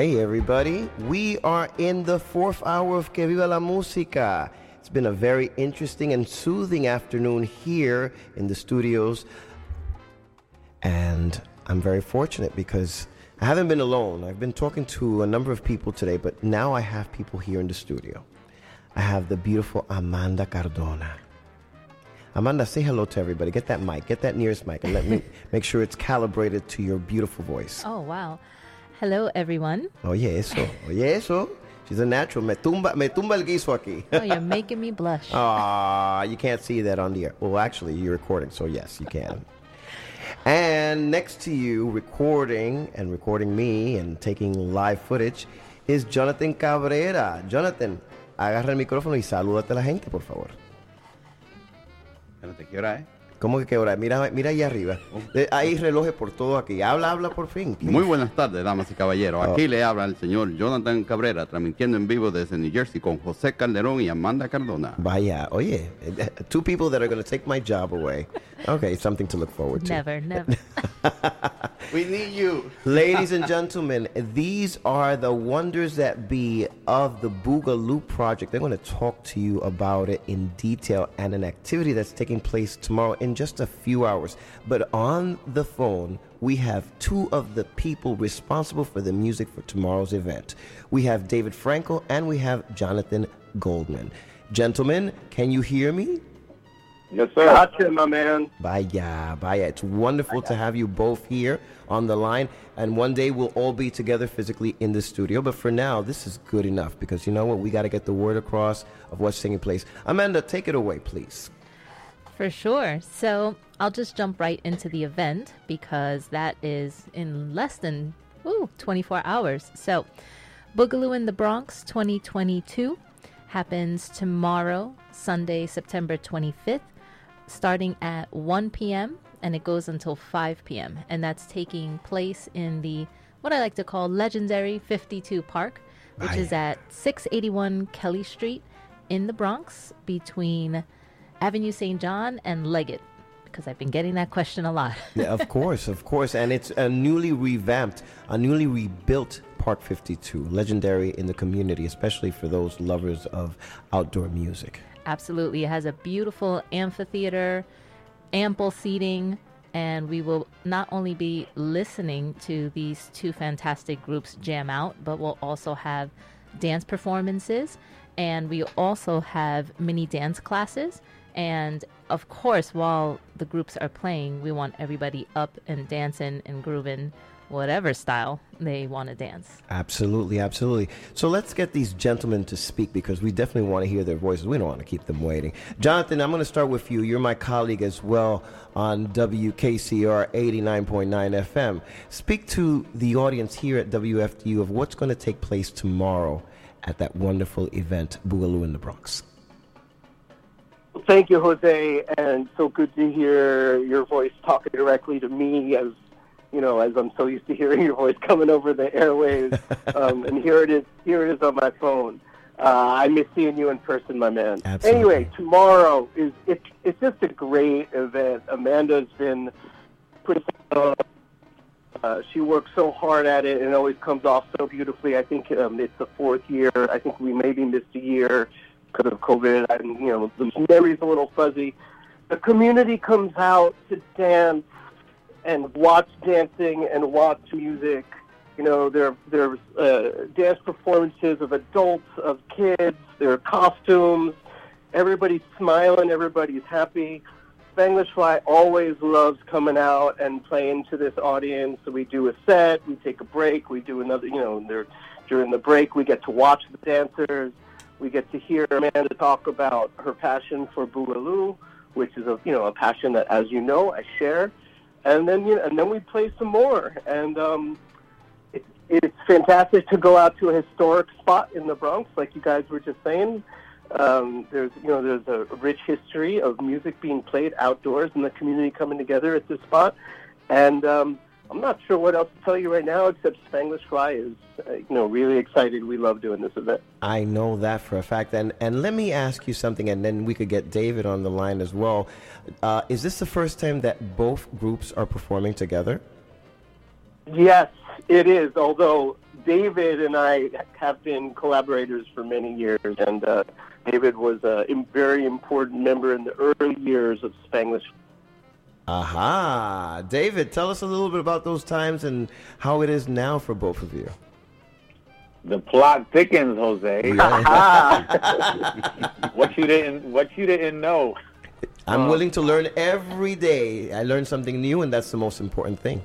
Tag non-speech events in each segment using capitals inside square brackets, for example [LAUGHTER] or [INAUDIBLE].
Hey, everybody. We are in the fourth hour of Que Viva la Música. It's been a very interesting and soothing afternoon here in the studios. And I'm very fortunate because I haven't been alone. I've been talking to a number of people today, but now I have people here in the studio. I have the beautiful Amanda Cardona. Amanda, say hello to everybody. Get that mic, get that nearest mic, and let me [LAUGHS] make sure it's calibrated to your beautiful voice. Oh, wow. Hello, everyone. Oye, eso. Oye, eso. She's a natural. Me tumba, me tumba el guiso aquí. Oh, you're making me blush. Ah, you can't see that on the air. Well, actually, you're recording, so yes, you can. And next to you, recording and recording me and taking live footage, is Jonathan Cabrera. Jonathan, agarra el micrófono y salúdate a la gente, por favor. Espérate, ¿qué hora es? ¿Cómo que qué hora? Mira, mira ahí arriba. Eh, Hay relojes por todo aquí. Habla, habla por fin. Muy buenas tardes, damas y caballeros. Aquí le habla el señor Jonathan Cabrera, transmitiendo en vivo desde New Jersey con José Calderón y Amanda Cardona. Vaya, oye, eh, two people that are going to take my job away. Okay, something to look forward to. Never, never. We need you. Ladies and gentlemen, these are the wonders that be of the Boogaloo Project. They're going to talk to you about it in detail and an activity that's taking place tomorrow in just a few hours. But on the phone, we have two of the people responsible for the music for tomorrow's event. We have David Frankel and we have Jonathan Goldman. Gentlemen, can you hear me? Yes, sir. Gotcha, my man. Vaya, vaya. It's wonderful to have you both here on the line. And one day we'll all be together physically in the studio. But for now, this is good enough because you know what? We got to get the word across of what's taking place. Amanda, take it away, please. For sure. So I'll just jump right into the event because that is in less than ooh, 24 hours. So Boogaloo in the Bronx 2022 happens tomorrow, Sunday, September 25th, starting at 1 p.m. and it goes until 5 p.m. And that's taking place in the what I like to call legendary 52 Park, which is at 681 Kelly Street in the Bronx between Avenue St. John and Leggett because I've been getting that question a lot. [LAUGHS] Yeah, of course, of course. And it's a newly revamped, a newly rebuilt Park 52, legendary in the community, especially for those lovers of outdoor music. Absolutely. It has a beautiful amphitheater, ample seating, and we will not only be listening to these two fantastic groups jam out, but we'll also have dance performances and we also have mini dance classes. And of course, while the groups are playing, we want everybody up and dancing and grooving whatever style they want to dance. Absolutely, absolutely. So let's get these gentlemen to speak because we definitely want to hear their voices. We don't want to keep them waiting. Jonathan, I'm going to start with you. You're my colleague as well on WKCR 89.9 FM. Speak to the audience here at WFDU of what's going to take place tomorrow at that wonderful event, Boogaloo in the Bronx. Thank you, Jose, and so good to hear your voice talking directly to me as you know, as I'm so used to hearing your voice coming over the airwaves. [LAUGHS] um, and here it is, here it is on my phone. Uh, I miss seeing you in person, my man. Absolutely. Anyway, tomorrow is it, it's just a great event. Amanda's been on uh, she works so hard at it and it always comes off so beautifully. I think um, it's the fourth year. I think we maybe missed a year because of COVID. And, you know, the memory's a little fuzzy. The community comes out to dance and watch dancing and watch music. You know, there there's uh, dance performances of adults, of kids. There are costumes. Everybody's smiling. Everybody's happy. Spanglish Fly always loves coming out and playing to this audience. So we do a set, we take a break, we do another. You know, during the break we get to watch the dancers. We get to hear Amanda talk about her passion for Boogaloo, which is a you know a passion that, as you know, I share. And then you know, and then we play some more, and um, it, it's fantastic to go out to a historic spot in the Bronx, like you guys were just saying. Um, there's you know there's a rich history of music being played outdoors and the community coming together at this spot, and um, I'm not sure what else to tell you right now except Spanglish Fly is uh, you know really excited. We love doing this event. I know that for a fact. And and let me ask you something, and then we could get David on the line as well. Uh, is this the first time that both groups are performing together? Yes, it is. Although David and I have been collaborators for many years, and uh, David was a very important member in the early years of Spanglish. Aha. David, tell us a little bit about those times and how it is now for both of you. The plot thickens, Jose. [LAUGHS] what you didn't what you didn't know. I'm willing to learn every day. I learn something new, and that's the most important thing.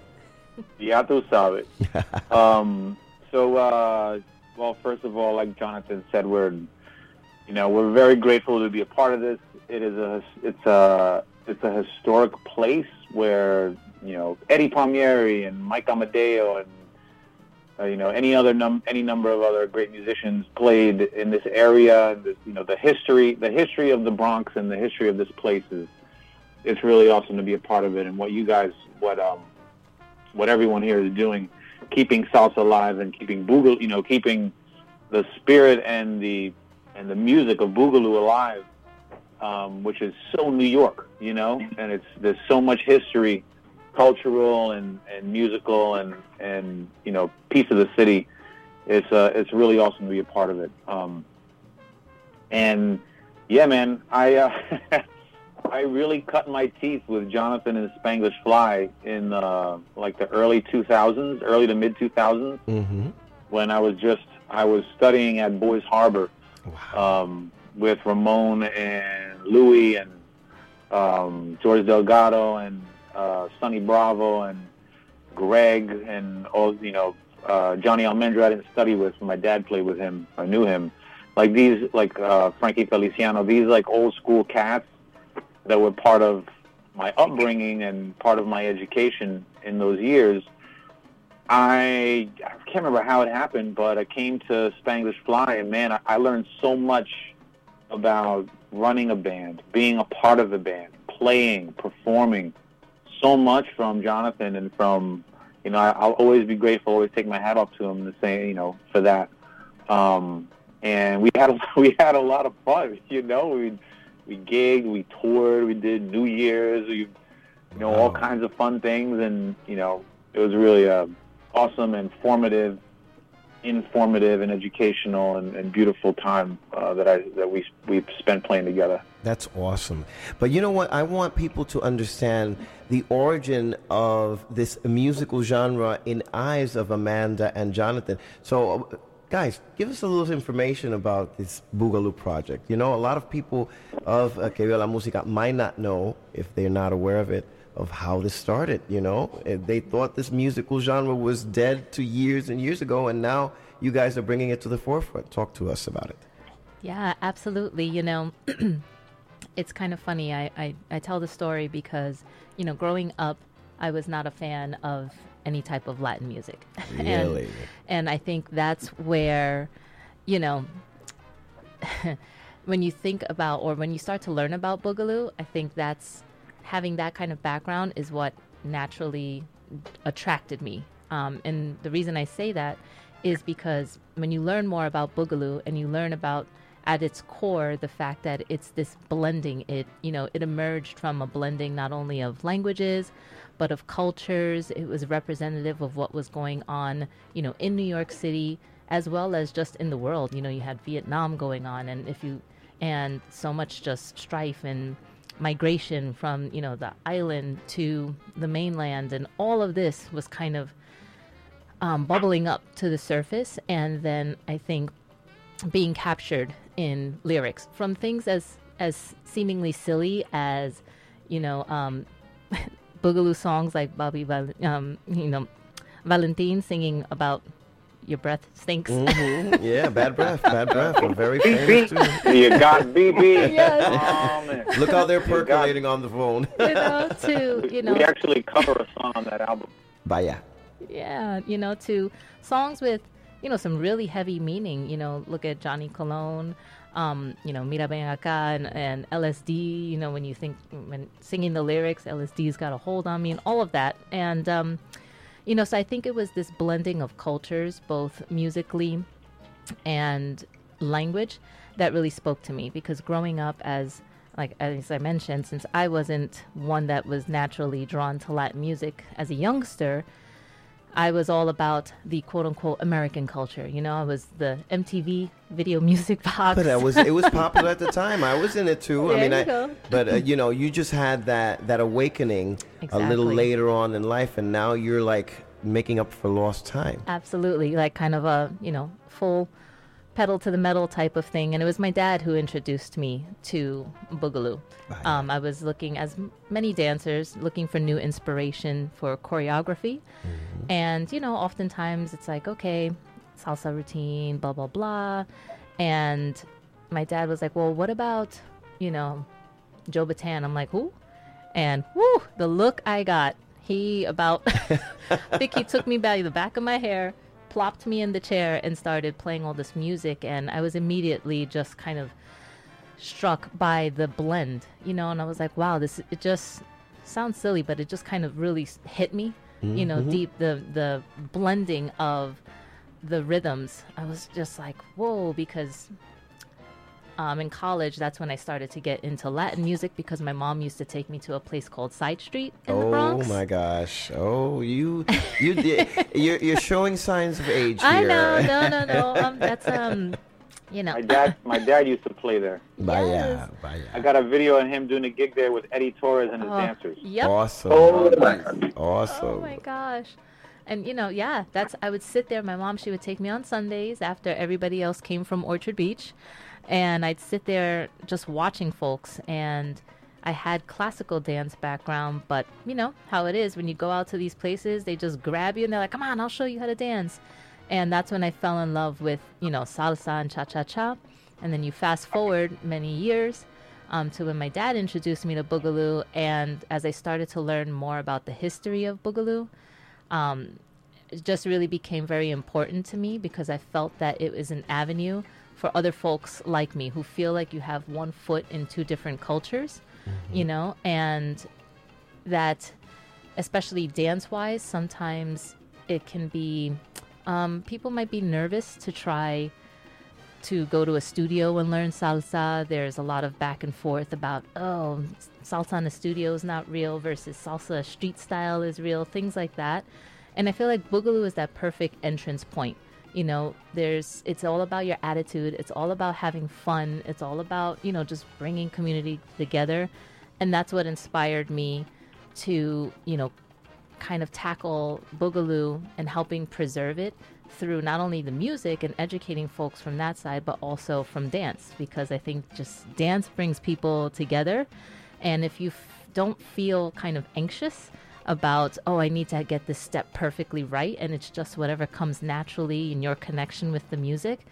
Ya tú sabes. [LAUGHS] um, so, uh, well, first of all, like Jonathan said, we're, you know, we're very grateful to be a part of this. It is a, it's a, it's a historic place where you know Eddie Palmieri and Mike Amadeo and uh, you know any other num any number of other great musicians played in this area. This, you know the history the history of the Bronx and the history of this place is it's really awesome to be a part of it. And what you guys what um what everyone here is doing, keeping salsa alive and keeping boogaloo you know keeping the spirit and the and the music of boogaloo alive, um, which is so New York, you know, and it's there's so much history cultural and, and musical and, and you know piece of the city. It's uh, it's really awesome to be a part of it. Um, and yeah, man, I uh, [LAUGHS] I really cut my teeth with Jonathan and Spanglish Fly in uh, like the early 2000s, early to mid 2000s, Mm-hmm. when I was just I was studying at Boys Harbor Wow. um, with Ramon and Louis and um, George Delgado and uh, Sonny Bravo and Greg and all you know uh, Johnny Almendra I didn't study with, but my dad played with him. I knew him. Like these, like uh, Frankie Feliciano, these like old school cats that were part of my upbringing and part of my education in those years. I I can't remember how it happened, but I came to Spanglish Fly, and man, I, I learned so much about running a band, being a part of a band, playing, performing. So much from Jonathan and from, you know, I, I'll always be grateful, always take my hat off to him to say, you know, for that. Um, and we had a, [LAUGHS] we had a lot of fun, [LAUGHS] you know. We we gigged, we toured, we did New Year's, we, you know, all kinds of fun things, and you know, it was really a awesome and formative, informative and educational and, and beautiful time uh, that I that we we spent playing together. That's awesome. But you know what? I want people to understand the origin of this musical genre in eyes of Amanda and Jonathan. So, uh, guys, give us a little information about this Boogaloo project. You know, a lot of people of uh, Que Viva la Música might not know, if they're not aware of it, of how this started. You know, they thought this musical genre was dead to years and years ago, and now you guys are bringing it to the forefront. Talk to us about it. Yeah, absolutely. You know, [CLEARS THROAT] it's kind of funny. I, I, I tell the story because, you know, growing up, I was not a fan of any type of Latin music. [LAUGHS] Really? and, and I think that's where, you know, [LAUGHS] when you think about or when you start to learn about Boogaloo, I think that's having that kind of background is what naturally attracted me. Um, and the reason I say that is because when you learn more about Boogaloo and you learn about at its core the fact that it's this blending it you know it emerged from a blending not only of languages but of cultures it was representative of what was going on you know in New York City as well as just in the world you know you had Vietnam going on and if you and so much just strife and migration from you know the island to the mainland and all of this was kind of um, bubbling up to the surface and then i think being captured in lyrics from things as as seemingly silly as you know um, [LAUGHS] boogaloo songs like bobby Val- um, you know valentine singing about your breath stinks Mhm. [LAUGHS] Yeah, bad breath, bad breath. I'm very famous too. [LAUGHS] you got BB. [LAUGHS] Yes. Oh. Look how they're You got- percolating on the phone. you know to you know We actually cover a song on that album. Vaya. yeah, you know, to songs with, you know, some really heavy meaning. You know, look at Johnny Colón, um, you know, Mira Ven Acá and, and LSD, you know, when you think, when singing the lyrics, LSD's got a hold on me and all of that. And, um, you know, so I think it was this blending of cultures, both musically and language, that really spoke to me. Because growing up as like as I mentioned, since I wasn't one that was naturally drawn to Latin music as a youngster, I was all about the quote unquote American culture. You know, I was the MTV video music [LAUGHS] box. But that was it was popular at the time. I was in it too. There I mean, I, go. but uh, you know, you just had that that awakening a little later on in life, and now you're like making up for lost time. Absolutely, like kind of a you know full pedal to the metal type of thing. And it was my dad who introduced me to Boogaloo. Right. Um, I was looking, as many dancers, looking for new inspiration for choreography. And you know, oftentimes it's like, okay, salsa routine, blah blah blah. And my dad was like, well, what about you know Joe Bataan? I'm like, who? And whoo, the look I got. He about, [LAUGHS] I think he took me by the back of my hair, plopped me in the chair, and started playing all this music. And I was immediately just kind of struck by the blend, you know. And I was like, wow, this it just sounds silly, but it just kind of really hit me, you know, mm-hmm. deep the the blending of the rhythms. I was just like, whoa, because um, in college, that's when I started to get into Latin music because my mom used to take me to a place called Side Street in the Bronx. Oh my gosh! Oh, you you did- you're you're showing signs of age I here. know, no, no, no. [LAUGHS] Um, that's um, you know. My dad, my dad used to play there. Vaya, Yes. vaya. I got a video of him doing a gig there with Eddie Torres and his Oh, dancers. Yep. Awesome. Oh, Awesome. Oh my gosh. And you know, yeah, that's I would sit there. My mom, she would take me on Sundays after everybody else came from Orchard Beach, and I'd sit there just watching folks. And I had classical dance background, but you know how it is when you go out to these places, they just grab you and they're like, "Come on, I'll show you how to dance." And that's when I fell in love with you know salsa and cha cha cha. And then you fast forward many years um, to when my dad introduced me to Boogaloo. And as I started to learn more about the history of Boogaloo, um, it just really became very important to me because I felt that it was an avenue for other folks like me who feel like you have one foot in two different cultures, you know, and that, especially dance wise, sometimes it can be, um, people might be nervous to try to go to a studio and learn salsa. There's a lot of back and forth about, oh, salsa in the studio is not real versus salsa street style is real, things like that. And I feel like Boogaloo is that perfect entrance point. You know, there's it's all about your attitude. It's all about having fun. It's all about, you know, just bringing community together. And that's what inspired me to, you know, kind of tackle Boogaloo and helping preserve it through not only the music and educating folks from that side, but also from dance, because I think just dance brings people together. And if you f- don't feel kind of anxious about, oh, I need to get this step perfectly right, and it's just whatever comes naturally in your connection with the music,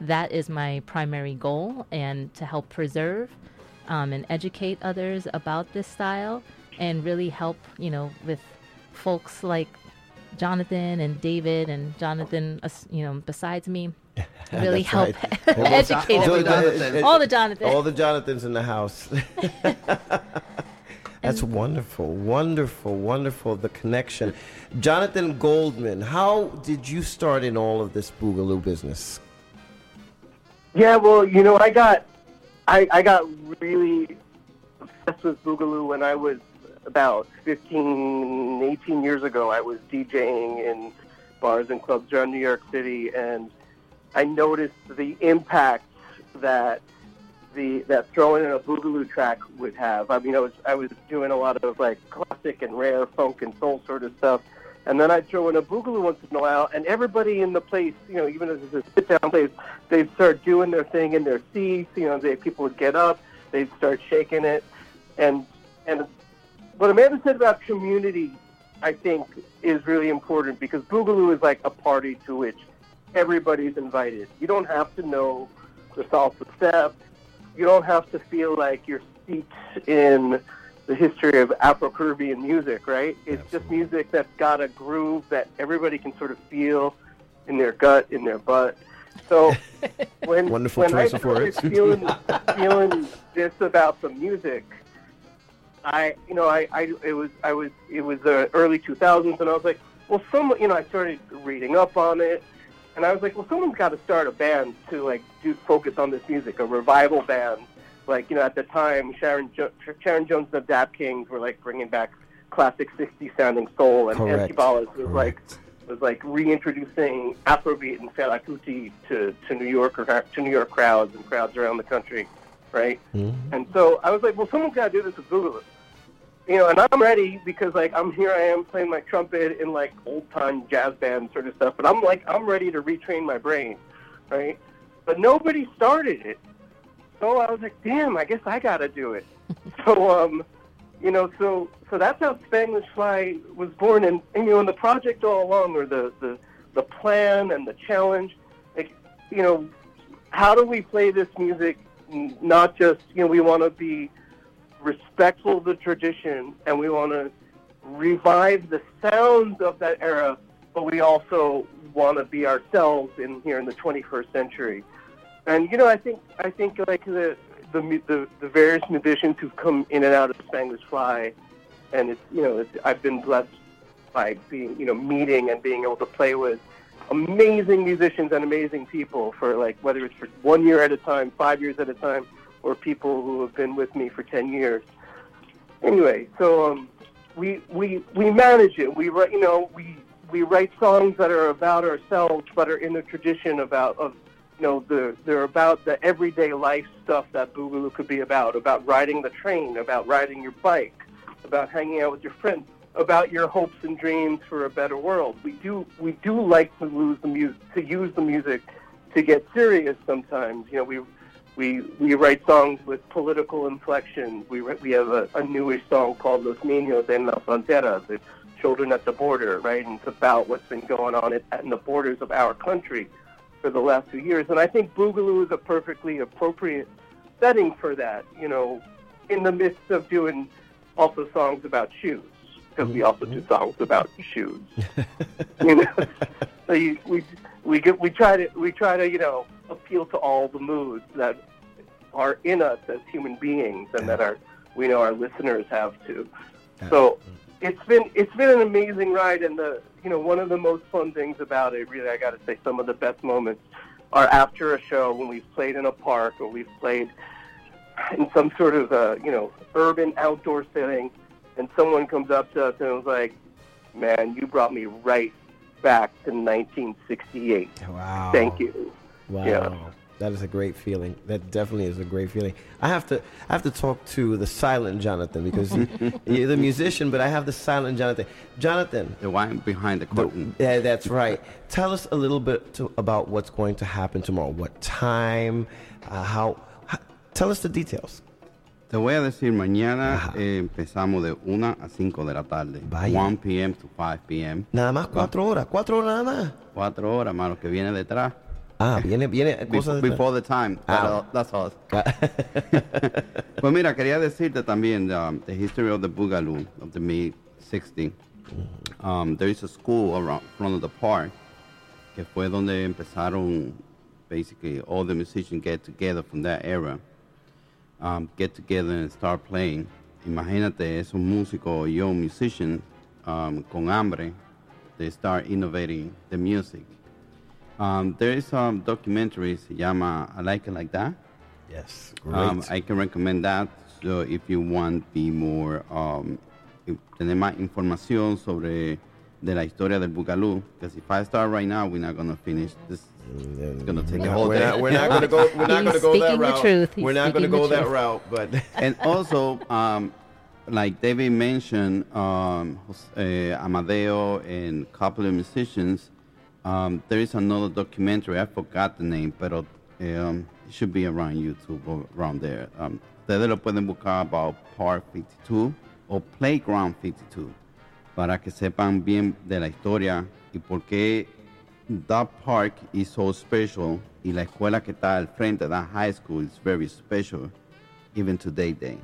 that is my primary goal, and to help preserve um, and educate others about this style and really help, you know, with folks like Jonathan and David and Jonathan, you know, besides me, [LAUGHS] really help right. [LAUGHS] educate All the everybody. All. All the Jonathans in the house. [LAUGHS] That's wonderful, wonderful, wonderful. The connection. Jonathan Goldman, how did you start in all of this Boogaloo business? Yeah, well, you know, I got, I, I got really obsessed with Boogaloo when I was about 15, 18 years ago. I was DJing in bars and clubs around New York City, and I noticed the impact that the that throwing in a Boogaloo track would have. I mean, I was I was doing a lot of like classic and rare funk and soul sort of stuff. And then I'd throw in a boogaloo once in a while, and everybody in the place, you know, even if it's a sit-down place, they'd start doing their thing in their seats. You know, they people would get up, they'd start shaking it, and and what Amanda said about community, I think, is really important because boogaloo is like a party to which everybody's invited. You don't have to know the salsa steps. You don't have to feel like you're steeped in the history of Afro-Caribbean music, right? It's just music that's got a groove that everybody can sort of feel in their gut, in their butt. So [LAUGHS] when Wonderful when I choice of started feeling [LAUGHS] feeling this about the music, I you know I, I it was I was it was the early 2000s, and I was like, well, some you know I started reading up on it, and I was like, well, someone's got to start a band to like do focus on this music, a revival band. Like you know, at the time, Sharon jo- Sharon Jones and the Dap Kings were like bringing back classic '60s sounding soul, and Correct. Antibalas was like was like reintroducing Afrobeat and Fela Kuti to, to New York or to New York crowds and crowds around the country, right? Mm-hmm. And so I was like, well, someone's got to do this with Boogaloo. You know, and I'm ready because like I'm here. I am playing my trumpet in like old time jazz band sort of stuff. But I'm like I'm ready to retrain my brain, right? But nobody started it, so I was like, damn, I guess I got to do it. [LAUGHS] so um, you know, so so that's how Spanglish Fly was born, and, and you know, in the project all along, or the the the plan and the challenge, like you know, how do we play this music? Not just you know, we want to be respectful of the tradition, and we want to revive the sounds of that era, but we also want to be ourselves in here in the 21st century. And you know, I think I think like the the the, the various musicians who've come in and out of Spanglish Fly, and it's you know it's, I've been blessed by being you know meeting and being able to play with amazing musicians and amazing people for like whether it's for one year at a time, five years at a time, or people who have been with me for ten years. Anyway, so um, we we we manage it. We write you know we we write songs that are about ourselves, but are in the tradition about of you know, the, they're about the everyday life stuff that Boogaloo could be about, about riding the train, about riding your bike, about hanging out with your friends, about your hopes and dreams for a better world. We do, we do like to lose the music, to use the music to get serious sometimes. You know, we, we, we write songs with political inflection. We, we have a, a newish song called Los Niños en la Frontera, the children at the border, right? And it's about what's been going on at, at the borders of our country for the last few years. And I think Boogaloo is a perfectly appropriate setting for that, you know, in the midst of doing also songs about shoes, because we also do mm-hmm. songs about shoes. [LAUGHS] you know, so you, we we get we try to we try to you know appeal to all the moods that are in us as human beings and that our we know our listeners have too. So it's been it's been an amazing ride, and the you know one of the most fun things about it, really, I got to say, some of the best moments are after a show when we've played in a park or we've played in some sort of a you know urban outdoor setting, and someone comes up to us and was like, "Man, you brought me right back to 1968. Wow. Thank you." Wow. Yeah. That is a great feeling. That definitely is a great feeling. I have to I have to talk to the silent Jonathan because [LAUGHS] you're the musician, but I have the silent Jonathan. Jonathan, The one behind the curtain. yeah, that's right. Tell us a little bit to, about what's going to happen tomorrow. What time? Uh, how, how? Tell us the details. Te voy a decir, mañana eh, empezamos de 1 a 5 de la tarde. Vaya. 1 p.m. to 5 p.m. Nada más cuatro horas. Cuatro horas nada más. Cuatro horas, más lo que viene detrás. Ah, viene, viene cosas de- Before the time. Ah. That's all. [LAUGHS] [LAUGHS] Pues mira, quería decirte también um, the history of the Boogaloo of the mid 60s. Um, there is a school around front of the park que fue donde empezaron basically all the musicians get together from that era, um, get together and start playing. Imagínate esos músicos, young musicians um, con hambre, they start innovating the music. Um, there is a documentary se llama I Like It Like That. Yes, great. Um, I can recommend that. So if you want be more, um, tener más información sobre de la historia del Bugalú, because if I start right now, we're not gonna finish this. It's gonna take a whole we're day. not, we're not gonna go. We're not gonna go that speaking the route. truth. He's We're not gonna go that truth. route. But [LAUGHS] and also, um, like David mentioned, um, Jos- uh, Amadeo and a couple of musicians. Um, there is another documentary. I forgot the name, but um, it should be around YouTube or around there. Um, ustedes lo pueden buscar about Park 52 or Playground 52 para que sepan bien de la historia y por qué that park is so special y la escuela que está al frente, that high school, is very special even today day.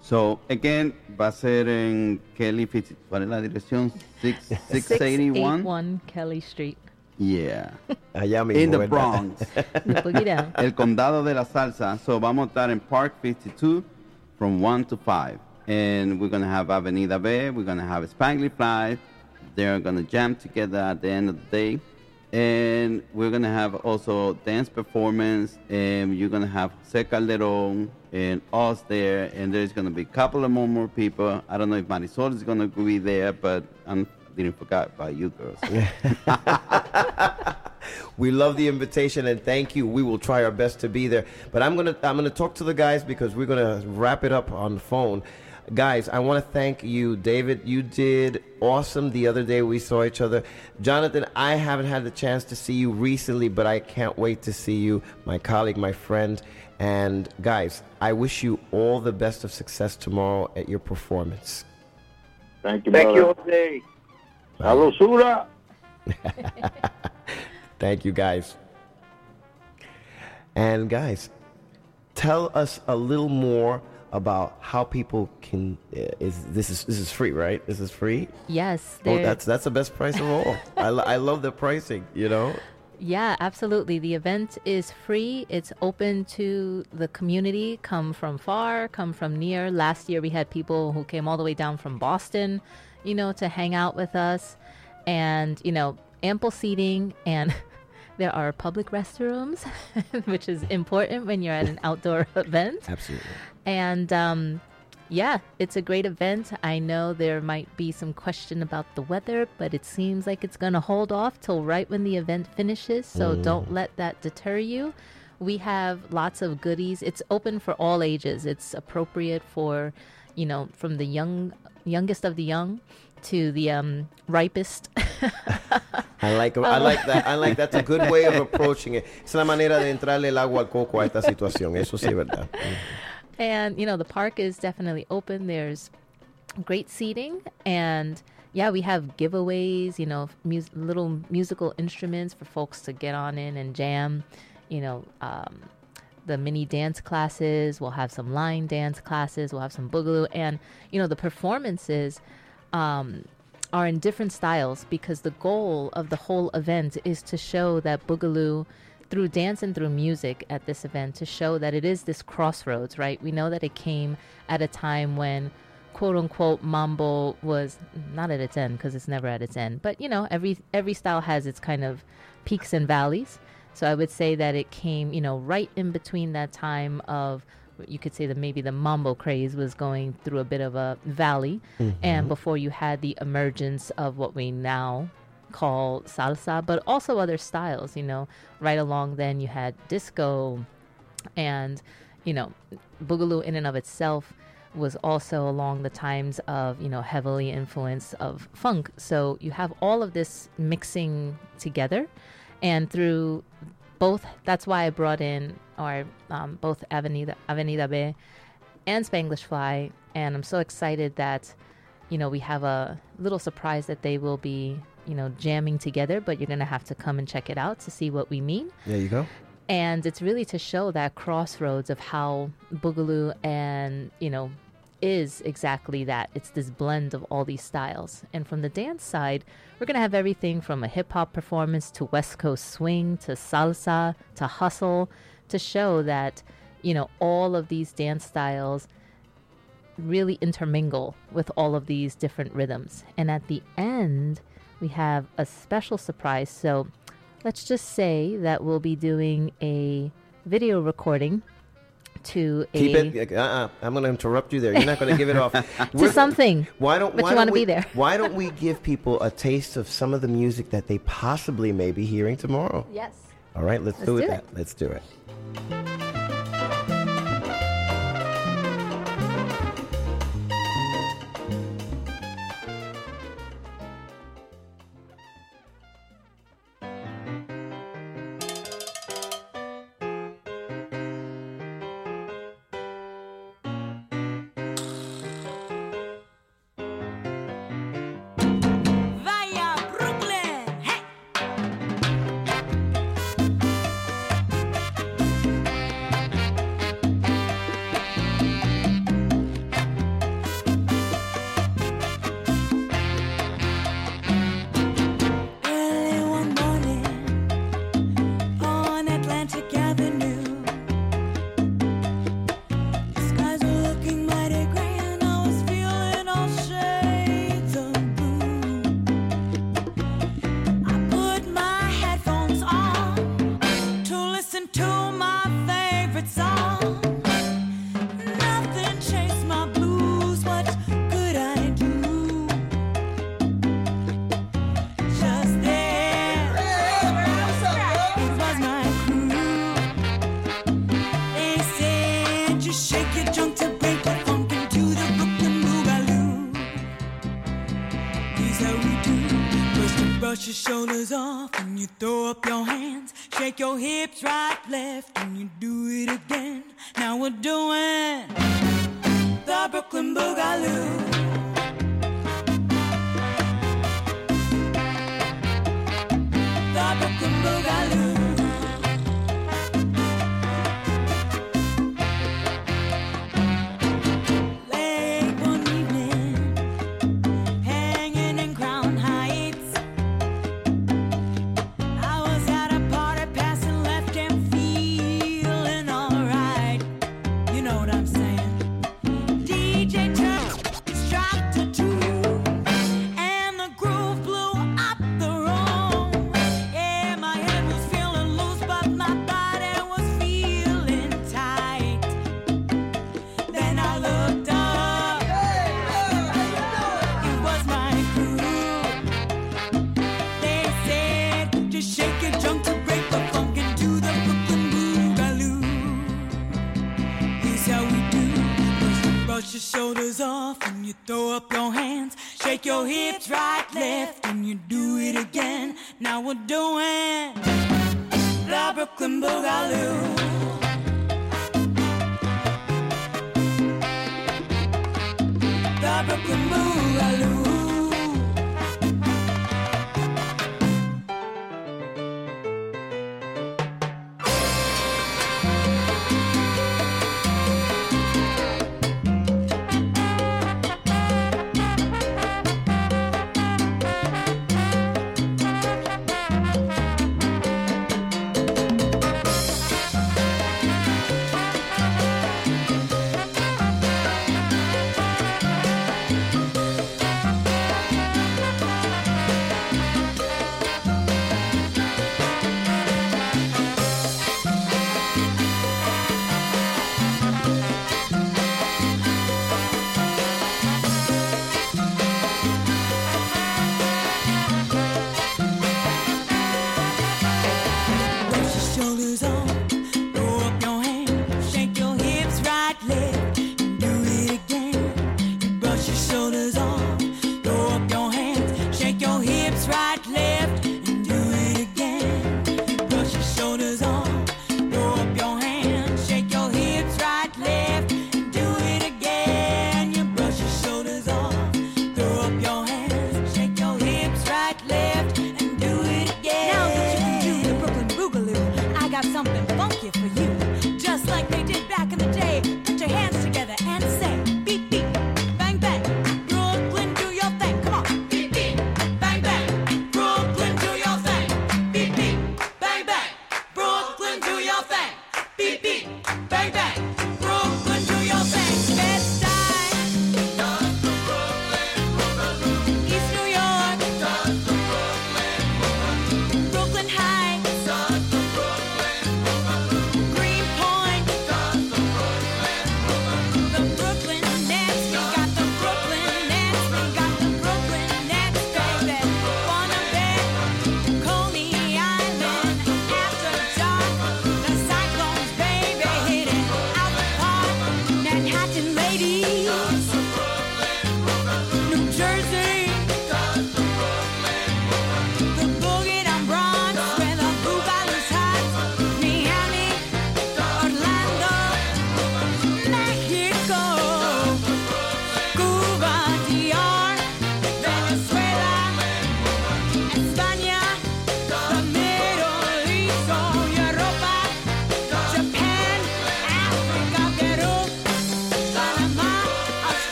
So, again, va a ser en Kelly 50, ¿cuál es la dirección? Six- [LAUGHS] 681? 681 Kelly Street. Yeah. allá mismo, In the ¿verdad? Bronx. [LAUGHS] El condado de la salsa. So, vamos a estar en Park 52 from 1 to 5. And we're going to have Avenida B, we're going to have Spanglish Fly. They're going to jam together at the end of the day. And we're going to have also dance performance. And you're going to have Jose Calderon and us there. And there's going to be a couple of more, more people. I don't know if Marisol is going to be there, but um, didn't forget about you girls. [LAUGHS] we love the invitation and thank you. We will try our best to be there. But I'm gonna I'm gonna talk to the guys because we're gonna wrap it up on the phone. Guys, I want to thank you, David. You did awesome the other day we saw each other. Jonathan, I haven't had the chance to see you recently, but I can't wait to see you, my colleague, my friend. And guys, I wish you all the best of success tomorrow at your performance. Thank you, Thank you, brother. Jose. Sabrosura. [LAUGHS] Thank you, guys. And guys, tell us a little more about how people can. Uh, is this is this is free, right? This is free. Yes, Oh, that's that's the best price of all. I, I love the pricing. You know. Yeah, absolutely. The event is free. It's open to the community, come from far, come from near. Last year we had people who came all the way down from Boston, you know, to hang out with us. And, you know, ample seating and [LAUGHS] there are public restrooms, [LAUGHS] which is important when you're at an outdoor [LAUGHS] event. Absolutely. And um, yeah, it's a great event. I know there might be some question about the weather, but it seems like it's going to hold off till right when the event finishes. So don't let that deter you. We have lots of goodies. It's open for all ages. It's appropriate for, you know, from the young, youngest of the young to the um, ripest. [LAUGHS] I like I like that. I like that's a good way of approaching it. Es la manera de entrarle el agua al coco a esta situación. Eso sí, es verdad. And, you know, the park is definitely open. There's great seating. And yeah, we have giveaways, you know, mus- little musical instruments for folks to get on in and jam. You know, um, the mini dance classes. We'll have some line dance classes. We'll have some boogaloo. And, you know, the performances um, are in different styles because the goal of the whole event is to show that boogaloo through dance and through music at this event to show that it is this crossroads, right? We know that it came at a time when quote unquote mambo was not at its end because it's never at its end, but you know, every every style has its kind of peaks and valleys. So I would say that it came, you know, right in between that time of you could say that maybe the mambo craze was going through a bit of a valley mm-hmm. and before you had the emergence of what we now call salsa, but also other styles. You know, right along then you had disco, and you know, boogaloo in and of itself was also along the times of you know heavily influence of funk. So you have all of this mixing together, and through both. That's why I brought in our um, both Avenida Avenida B and Spanglish Fly, and I'm so excited that you know we have a little surprise that they will be you know jamming together. But you're gonna have to come and check it out to see what we mean. There you go. And it's really to show that crossroads of how Boogaloo and, you know, is exactly that. It's this blend of all these styles. And from the dance side, we're going to have everything from a hip hop performance to West Coast swing to salsa to hustle to show that, you know, all of these dance styles really intermingle with all of these different rhythms. And at the end, we have a special surprise. So let's just say that we'll be doing a video recording to Keep a it. Uh-uh. I'm going to interrupt you there. You're not going to give it off. [LAUGHS] to something. Why don't? But why you don't wanna we- be there. why don't we give people a taste of some of the music that they possibly may be hearing tomorrow? Yes. All right, let's, Let's do, do it. Let's do it.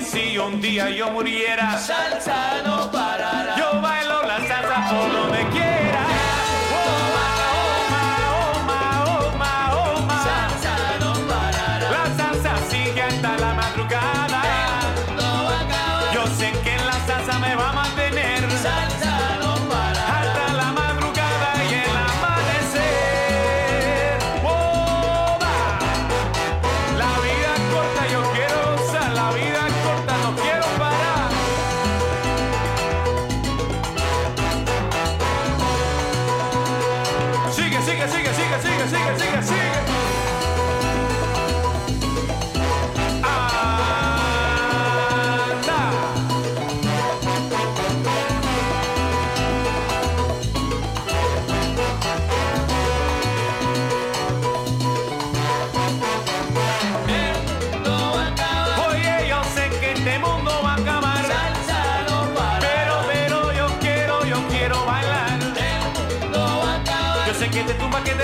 si un día yo muriera, salsa no parará. Yo bailo la salsa por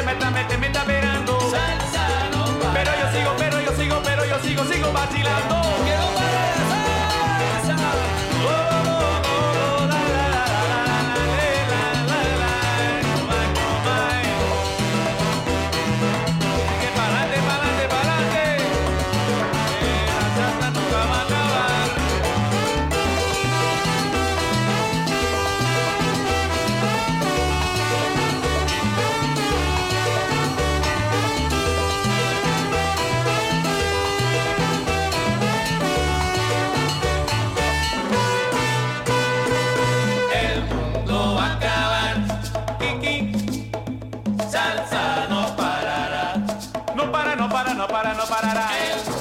métame, métame, métame. Não Parará.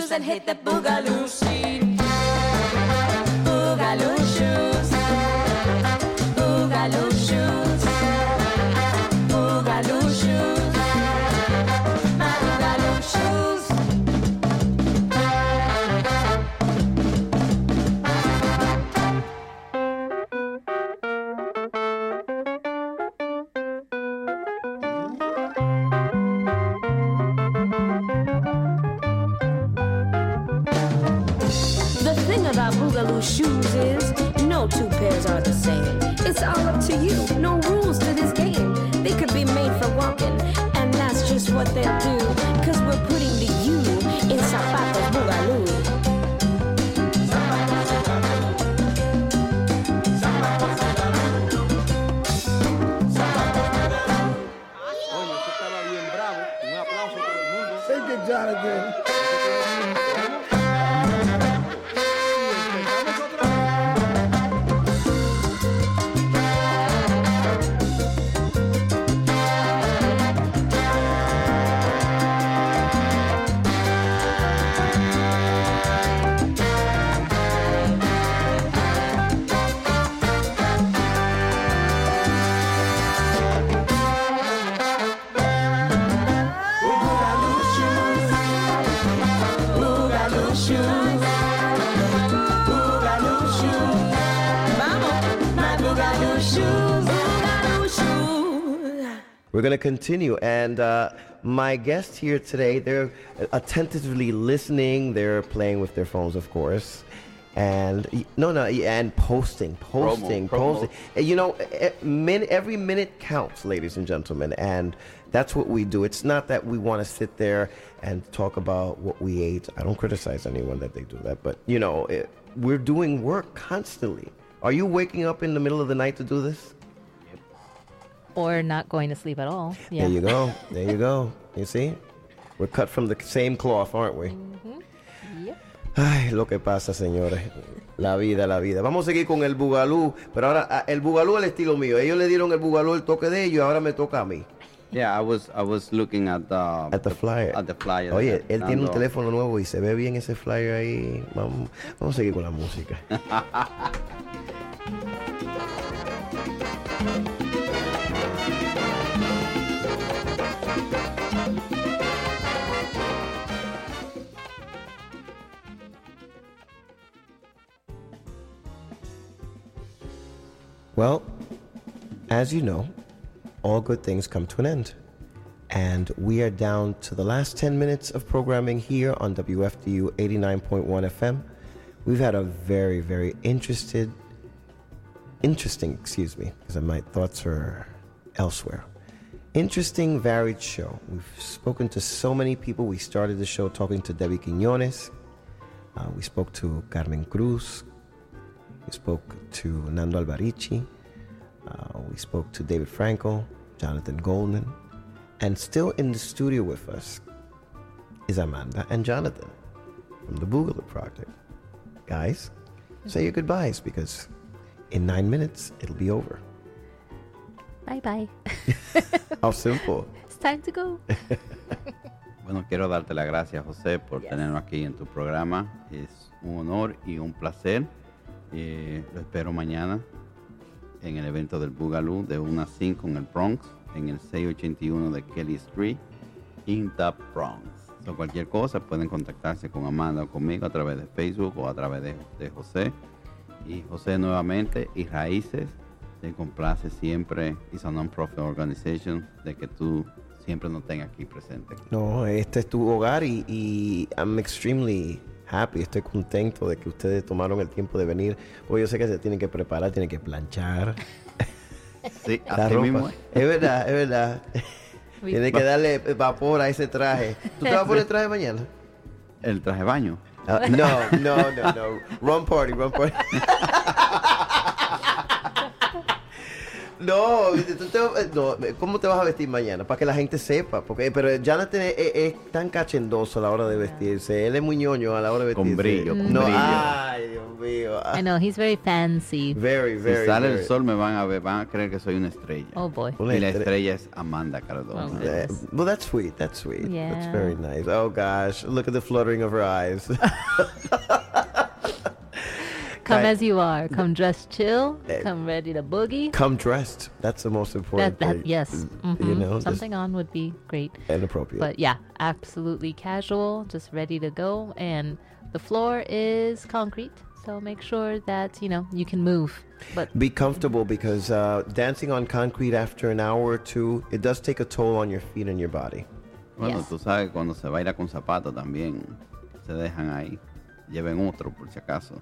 Shoes and hit the boogaloo We're going to continue. And uh, my guests here today, they're attentively listening. They're playing with their phones, of course. And no, no, and posting, posting, promo. posting. Uh, You know, every minute counts, ladies and gentlemen. And that's what we do. It's not that we want to sit there and talk about what we ate. I don't criticize anyone that they do that. But, you know, it, we're doing work constantly. Are you waking up in the middle of the night to do this? Or not going to sleep at all. Yeah. There you go. There you go. You see? We're cut from the same cloth, aren't we? Yep. Ay, lo que pasa, señores. La vida, la vida. Vamos a seguir con el bugalú, pero ahora ah, el bugalú al estilo mío. Ellos le dieron el bugalú el toque de ellos, ahora me toca a mí. Yeah, I was I was looking at the At the flyer. At the flyer. Oye, él tiene un teléfono nuevo y se ve bien ese flyer ahí. Vamos, vamos a seguir con la música. [LAUGHS] Well, as you know, all good things come to an end. And we are down to the last 10 minutes of programming here on WFDU 89.1 FM. We've had a very, very interested, interesting, excuse me, because my thoughts are elsewhere. Interesting, varied show. We've spoken to so many people. We started the show talking to Debbie Quiñones. Uh, we spoke to Carmen Cruz. We spoke to Nando Albarici. Uh, we spoke to David Franco, Jonathan Goldman. And still in the studio with us, is Amanda and Jonathan from the Boogaloo Project. Guys, say your goodbyes because in nine minutes it'll be over. Bye bye. [LAUGHS] How simple. It's time to go. [LAUGHS] Bueno, quiero darte las gracias, José, por tenernos aquí en tu programa. Es un honor y un placer. Eh, lo espero mañana en el evento del Boogaloo de 1 a 5 en el Bronx, en el 681 de Kelly Street, in the Bronx. So, cualquier cosa pueden contactarse con Amanda o conmigo a través de Facebook o a través de, de José. Y José nuevamente, y Raíces, te complace siempre, es a non-profit organization, de que tú siempre nos tengas aquí presente. No, este es tu hogar y, y I'm extremely happy. Estoy contento de que ustedes tomaron el tiempo de venir. Porque yo sé que se tienen que preparar, tienen que planchar. [LAUGHS] Sí, la así ropa. mismo es. Verdad, es verdad. We- Tiene que darle vapor a ese traje. ¿Tú te vas a poner el traje mañana? El traje de baño. Ah, no, no, no, no. Run party, run party. [LAUGHS] No, tú te- no, ¿cómo te vas a vestir mañana? Para que la gente sepa. Porque, pero Jonathan es, es- es tan cachendoso a la hora de vestirse. Él es muy ñoño a la hora de vestirse. Con brillo, con no, brillo. Ay, Dios mío. I know he's very fancy. Very, very. si sale very. el sol me van a ver, van a creer que soy una estrella. Oh boy. Una y la estre- estrella es Amanda Cardona. Oh, Uh, well, that's sweet. That's sweet. That's Yeah. very nice. Oh gosh, look at the fluttering of her eyes. [LAUGHS] Come Right. as you are. Come dressed chill. Eh. Come ready to boogie. Come dressed. That's the most important That, that thing. yes. You mhm. know, something on would be great. And appropriate. But yeah, absolutely casual, just ready to go. And the floor is concrete, so make sure that you know you can move. But Be comfortable because uh, dancing on concrete after an hour or two, it does take a toll on your feet and your body. Bueno, Yes. tú sabes que cuando se baila con zapatos también se dejan ahí. Lleven otro por si acaso.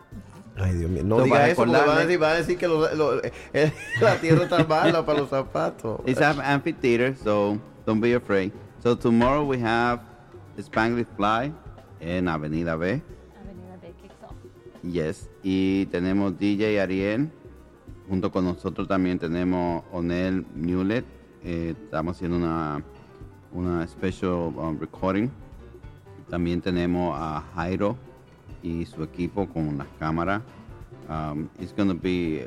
Ay, Dios mío. No So, diga para eso, porque van a decir, van a decir que lo- lo- eh, [LAUGHS] la tierra está mala para los zapatos. It's an amphitheater, so don't be afraid. So tomorrow we have Spanglish Fly en Avenida B. Yes. Y tenemos DJ Ariel. Junto con nosotros también tenemos Onel Mulet. Eh, estamos haciendo una, una special um, recording. También tenemos a Jairo y su equipo con las cámaras. Um, it's going to be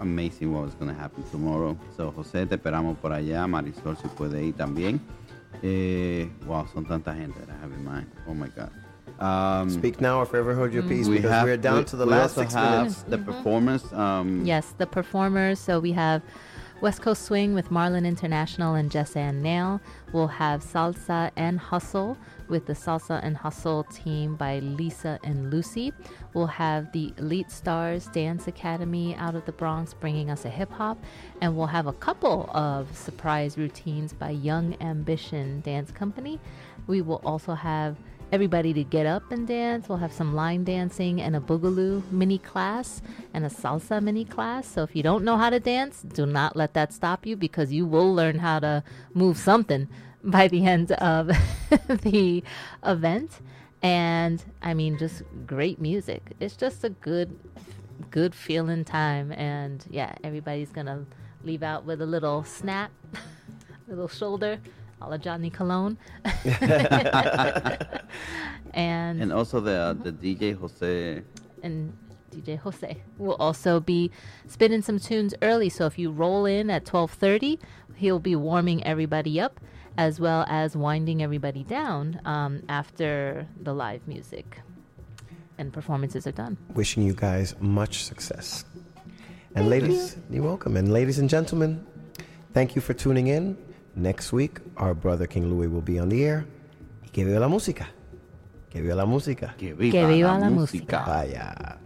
amazing what's going to happen tomorrow. So, José, te esperamos por allá. Marisol, si puede ir también. Eh, wow, son tanta gente that I have in mind. Oh my God. Um, Speak now or forever hold your peace we because have, we're down we- to the we last also six have minutes. The performance. Um, yes, the performers. So we have West Coast Swing with Marlin International and Jess Ann Nail. We'll have Salsa and Hustle with the Salsa and Hustle team by Lisa and Lucy. We'll have the Elite Stars Dance Academy out of the Bronx bringing us a hip hop. And we'll have a couple of surprise routines by Young Ambition Dance Company. We will also have everybody to get up and dance. We'll have some line dancing and a boogaloo mini class and a salsa mini class. So if you don't know how to dance, do not let that stop you because you will learn how to move something [LAUGHS] by the end of [LAUGHS] the event. And I mean, just great music. It's just a good, good feeling time. And yeah, everybody's gonna leave out with a little snap, [LAUGHS] little shoulder, a la Johnny Colón. [LAUGHS] and And also the the DJ Jose. and DJ Jose will also be spinning some tunes early. So if you roll in at 12:30, he'll be warming everybody up as well as winding everybody down um, after the live music and performances are done. Wishing you guys much success. And ladies, you. are welcome. And ladies and gentlemen, thank you for tuning in. Next week, our brother King Louis will be on the air. Y que viva la música. Que viva la música. Que viva, Que viva la, la música. Vaya.